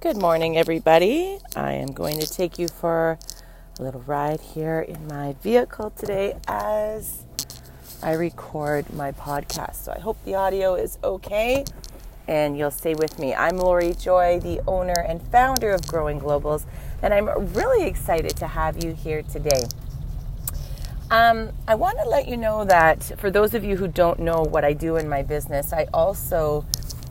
Good morning, everybody. I am going to take you for a little ride here in my vehicle today as I record my podcast. So I hope the audio is okay and you'll stay with me. I'm Lori Joy, the owner and founder of Growing Globals, and I'm really excited to have you here today. Um, I want to let you know that for those of you who don't know what I do in my business, I also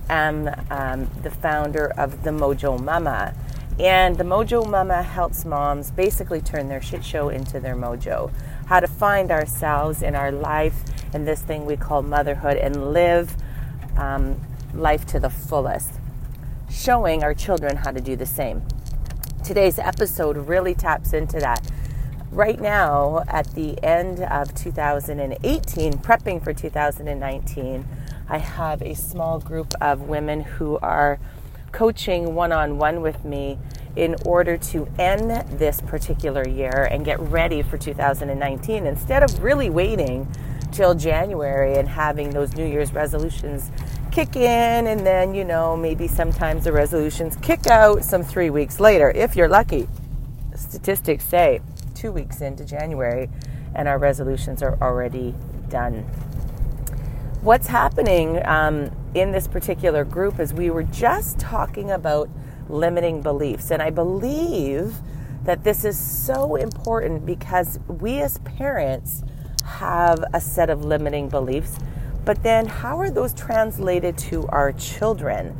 am um, the founder of the Mojo Mama. And the Mojo Mama helps moms basically turn their shit show into their mojo. How to find ourselves in our life in this thing we call motherhood and live um, life to the fullest, showing our children how to do the same. Today's episode really taps into that. Right now, at the end of 2018, prepping for 2019, I have a small group of women who are coaching one on one with me in order to end this particular year and get ready for 2019 instead of really waiting till January and having those New Year's resolutions kick in and then, you know, maybe sometimes the resolutions kick out some three weeks later, if you're lucky. Statistics say two weeks into January and our resolutions are already done what's happening um, in this particular group is we were just talking about limiting beliefs. And I believe that this is so important because we as parents have a set of limiting beliefs, but then how are those translated to our children?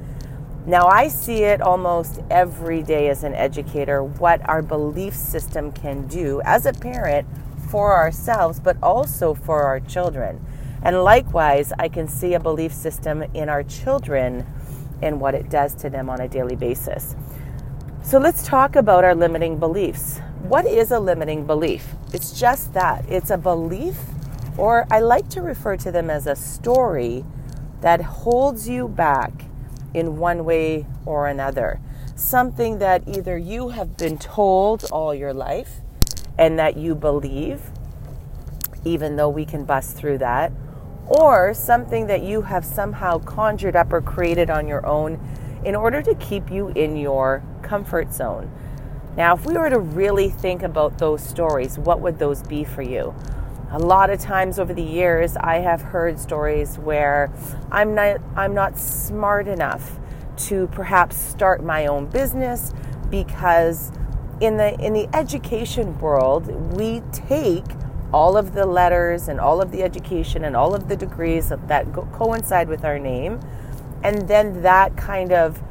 Now, I see it almost every day as an educator what our belief system can do as a parent for ourselves, but also for our children. And likewise, I can see a belief system in our children and what it does to them on a daily basis. So let's talk about our limiting beliefs. What is a limiting belief? It's just that it's a belief, or I like to refer to them as a story that holds you back in one way or another. Something that either you have been told all your life and that you believe, even though we can bust through that, or something that you have somehow conjured up or created on your own in order to keep you in your comfort zone. Now, if we were to really think about those stories, what would those be for you? A lot of times over the years, I have heard stories where I'm not, I'm not smart enough to perhaps start my own business because in the in the education world, we take all of the letters and all of the education and all of the degrees that go- coincide with our name. And then that kind of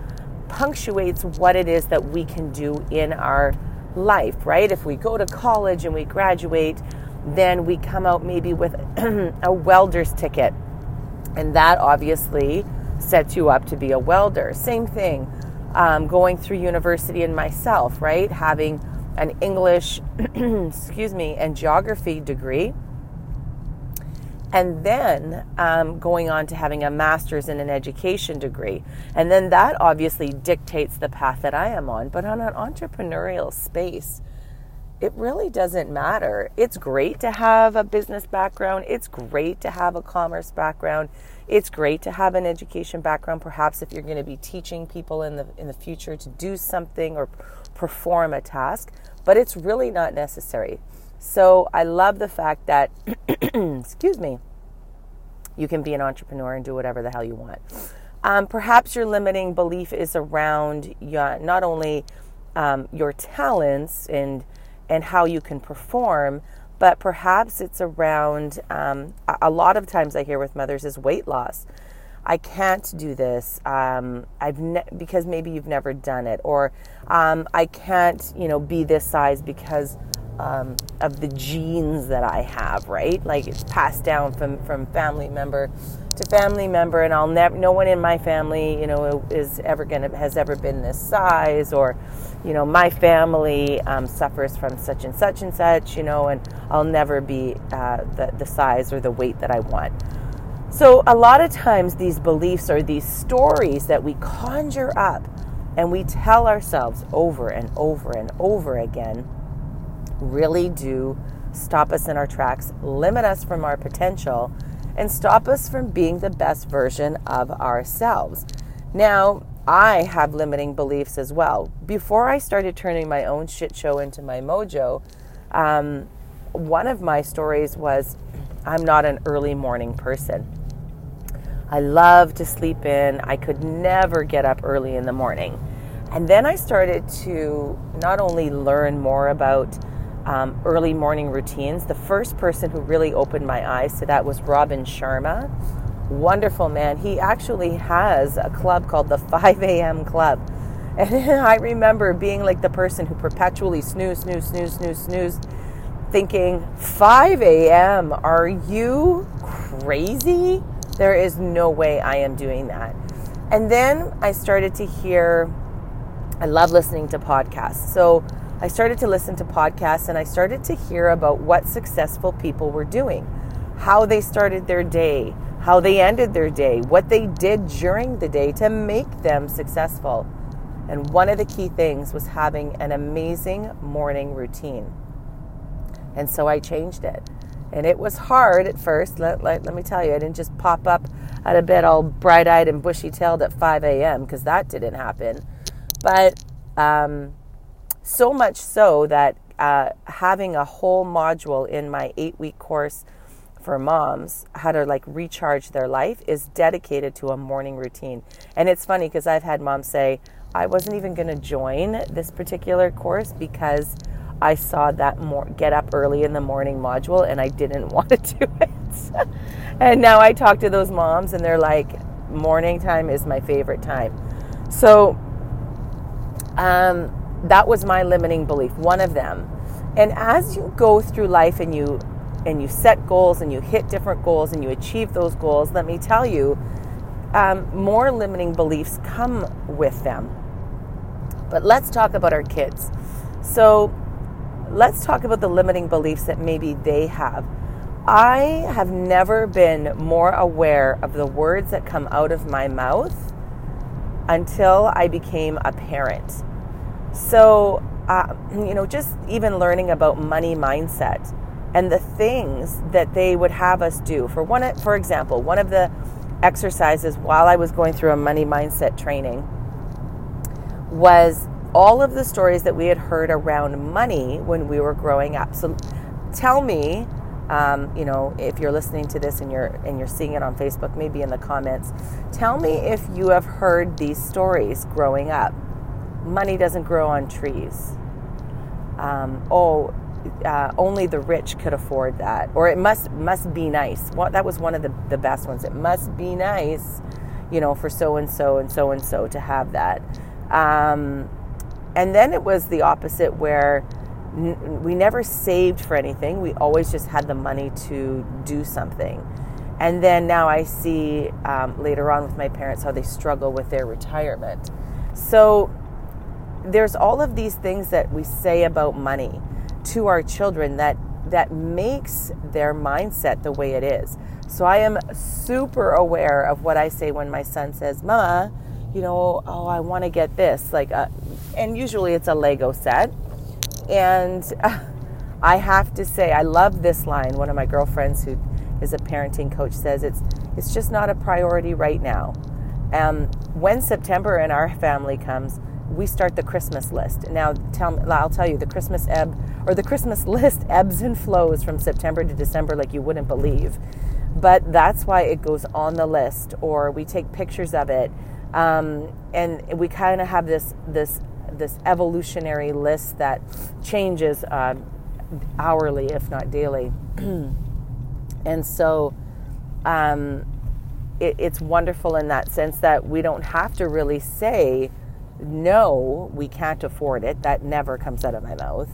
punctuates what it is that we can do in our life, right? If we go to college and we graduate, then we come out maybe with a welder's ticket. And that obviously sets you up to be a welder. Same thing um, going through university and myself, right? Having an English, excuse me, and geography degree, and then um, going on to having a master's in an education degree. And then that obviously dictates the path that I am on. But on an entrepreneurial space, it really doesn't matter. It's great to have a business background. It's great to have a commerce background. It's great to have an education background. Perhaps if you're going to be teaching people in the in the future to do something or perform a task, but it's really not necessary. So I love the fact that, excuse me, you can be an entrepreneur and do whatever the hell you want. Um, perhaps your limiting belief is around your, not only um, your talents and and how you can perform, but perhaps it's around. Um, a lot of times I hear with mothers is weight loss. I can't do this. Um, I've ne- because maybe you've never done it, or um, I can't, you know, be this size because um, of the genes that I have. Right, like it's passed down from from family member to family member, and I'll never. No one in my family, you know, is ever gonna has ever been this size, or you know, my family um, suffers from such and such and such, you know, and I'll never be uh, the the size or the weight that I want. So, a lot of times, these beliefs are these stories that we conjure up and we tell ourselves over and over and over again really do stop us in our tracks, limit us from our potential, and stop us from being the best version of ourselves. Now, I have limiting beliefs as well. Before I started turning my own shit show into my mojo, um, one of my stories was I'm not an early morning person. I love to sleep in. I could never get up early in the morning. And then I started to not only learn more about um, early morning routines, the first person who really opened my eyes to that was Robin Sharma. Wonderful man. He actually has a club called the 5 a.m. Club. And I remember being like the person who perpetually snooze, snooze, snooze, snooze, snooze, thinking, 5 a.m., are you crazy? There is no way I am doing that. And then I started to hear, I love listening to podcasts. So I started to listen to podcasts and I started to hear about what successful people were doing, how they started their day, how they ended their day, what they did during the day to make them successful. And one of the key things was having an amazing morning routine. And so I changed it. And it was hard at first. Let, let, let me tell you, I didn't just pop up out of bed all bright eyed and bushy tailed at 5 a.m. because that didn't happen. But um, so much so that uh, having a whole module in my eight week course for moms, how to like recharge their life, is dedicated to a morning routine. And it's funny because I've had moms say, I wasn't even going to join this particular course because I saw that more get up early in the morning module and I didn't want to do it. and now I talk to those moms and they're like, morning time is my favorite time. So um, that was my limiting belief, one of them. And as you go through life and you and you set goals and you hit different goals and you achieve those goals, let me tell you, um, more limiting beliefs come with them. But let's talk about our kids. So let's talk about the limiting beliefs that maybe they have. I have never been more aware of the words that come out of my mouth until I became a parent. So, uh, you know, just even learning about money mindset and the things that they would have us do. For one, for example, one of the exercises while I was going through a money mindset training was all of the stories that we had heard around money when we were growing up. So tell me, um, you know, if you're listening to this and you're and you're seeing it on Facebook, maybe in the comments, tell me if you have heard these stories growing up. Money doesn't grow on trees. Um, oh, uh, only the rich could afford that, or it must must be nice. Well, that was one of the, the best ones. It must be nice, you know, for so and so and so and so to have that. Um, and then it was the opposite where we never saved for anything. We always just had the money to do something. And then now I see um, later on with my parents how they struggle with their retirement. So there's all of these things that we say about money to our children that that makes their mindset the way it is. So I am super aware of what I say when my son says, "Mama, you know, oh, I want to get this." Like uh, and usually it's a Lego set. And uh, I have to say, I love this line. One of my girlfriends who is a parenting coach says it's it's just not a priority right now. Um, when September in our family comes, we start the Christmas list. Now, tell I'll tell you, the Christmas ebb or the Christmas list ebbs and flows from September to December like you wouldn't believe. But that's why it goes on the list, or we take pictures of it, um, and we kind of have this this this evolutionary list that changes uh, hourly, if not daily. and so um, it, it's wonderful in that sense that we don't have to really say, no, we can't afford it. That never comes out of my mouth.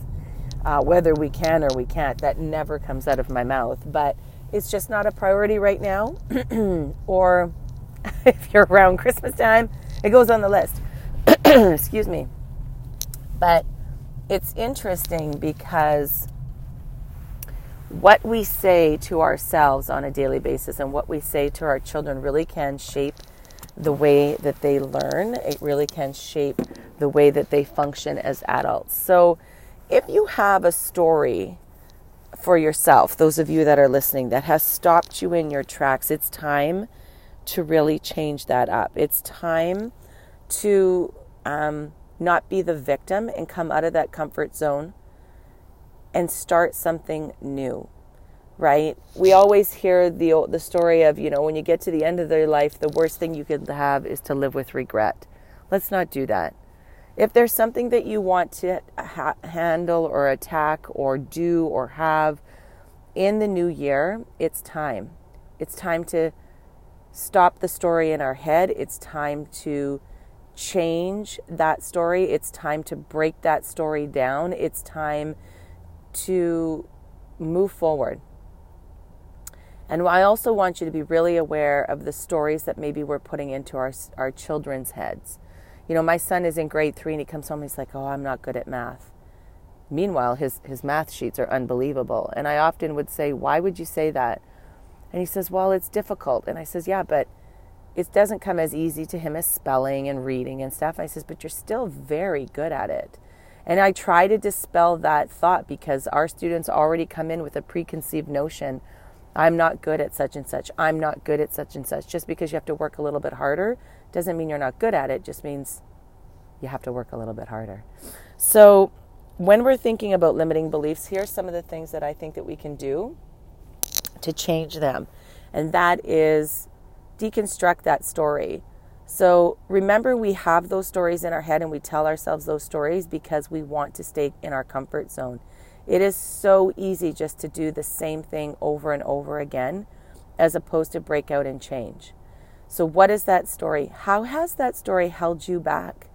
Uh, whether we can or we can't, that never comes out of my mouth. But it's just not a priority right now. or if you're around Christmas time, it goes on the list. Excuse me. But it's interesting because what we say to ourselves on a daily basis and what we say to our children really can shape the way that they learn. It really can shape the way that they function as adults. So, if you have a story for yourself, those of you that are listening, that has stopped you in your tracks, it's time to really change that up. It's time to um, not be the victim and come out of that comfort zone and start something new right? We always hear the the story of you know when you get to the end of their life the worst thing you could have is to live with regret. Let's not do that. If there's something that you want to ha- handle or attack or do or have in the new year it's time. It's time to stop the story in our head. It's time to change that story it's time to break that story down it's time to move forward. And I also want you to be really aware of the stories that maybe we're putting into our, our children's heads. You know, my son is in grade three and he comes home, he's like, oh, I'm not good at math. Meanwhile, his, his math sheets are unbelievable. And I often would say, why would you say that? And he says, well, it's difficult. And I says, yeah, but it doesn't come as easy to him as spelling and reading and stuff. I says, but you're still very good at it. And I try to dispel that thought because our students already come in with a preconceived notion I'm not good at such and such. I'm not good at such and such. Just because you have to work a little bit harder doesn't mean you're not good at it, just means you have to work a little bit harder. So, when we're thinking about limiting beliefs, here's some of the things that I think that we can do to change them. And that is deconstruct that story. So remember, we have those stories in our head and we tell ourselves those stories because we want to stay in our comfort zone. It is so easy just to do the same thing over and over again as opposed to break out and change. So, what is that story? How has that story held you back?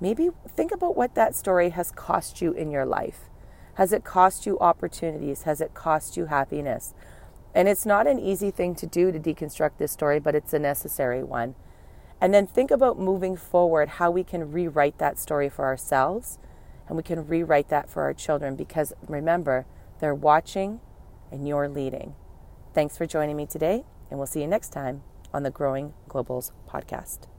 Maybe think about what that story has cost you in your life. Has it cost you opportunities? Has it cost you happiness? And it's not an easy thing to do to deconstruct this story, but it's a necessary one. And then think about moving forward how we can rewrite that story for ourselves and we can rewrite that for our children because remember, they're watching and you're leading. Thanks for joining me today, and we'll see you next time on the Growing Globals podcast.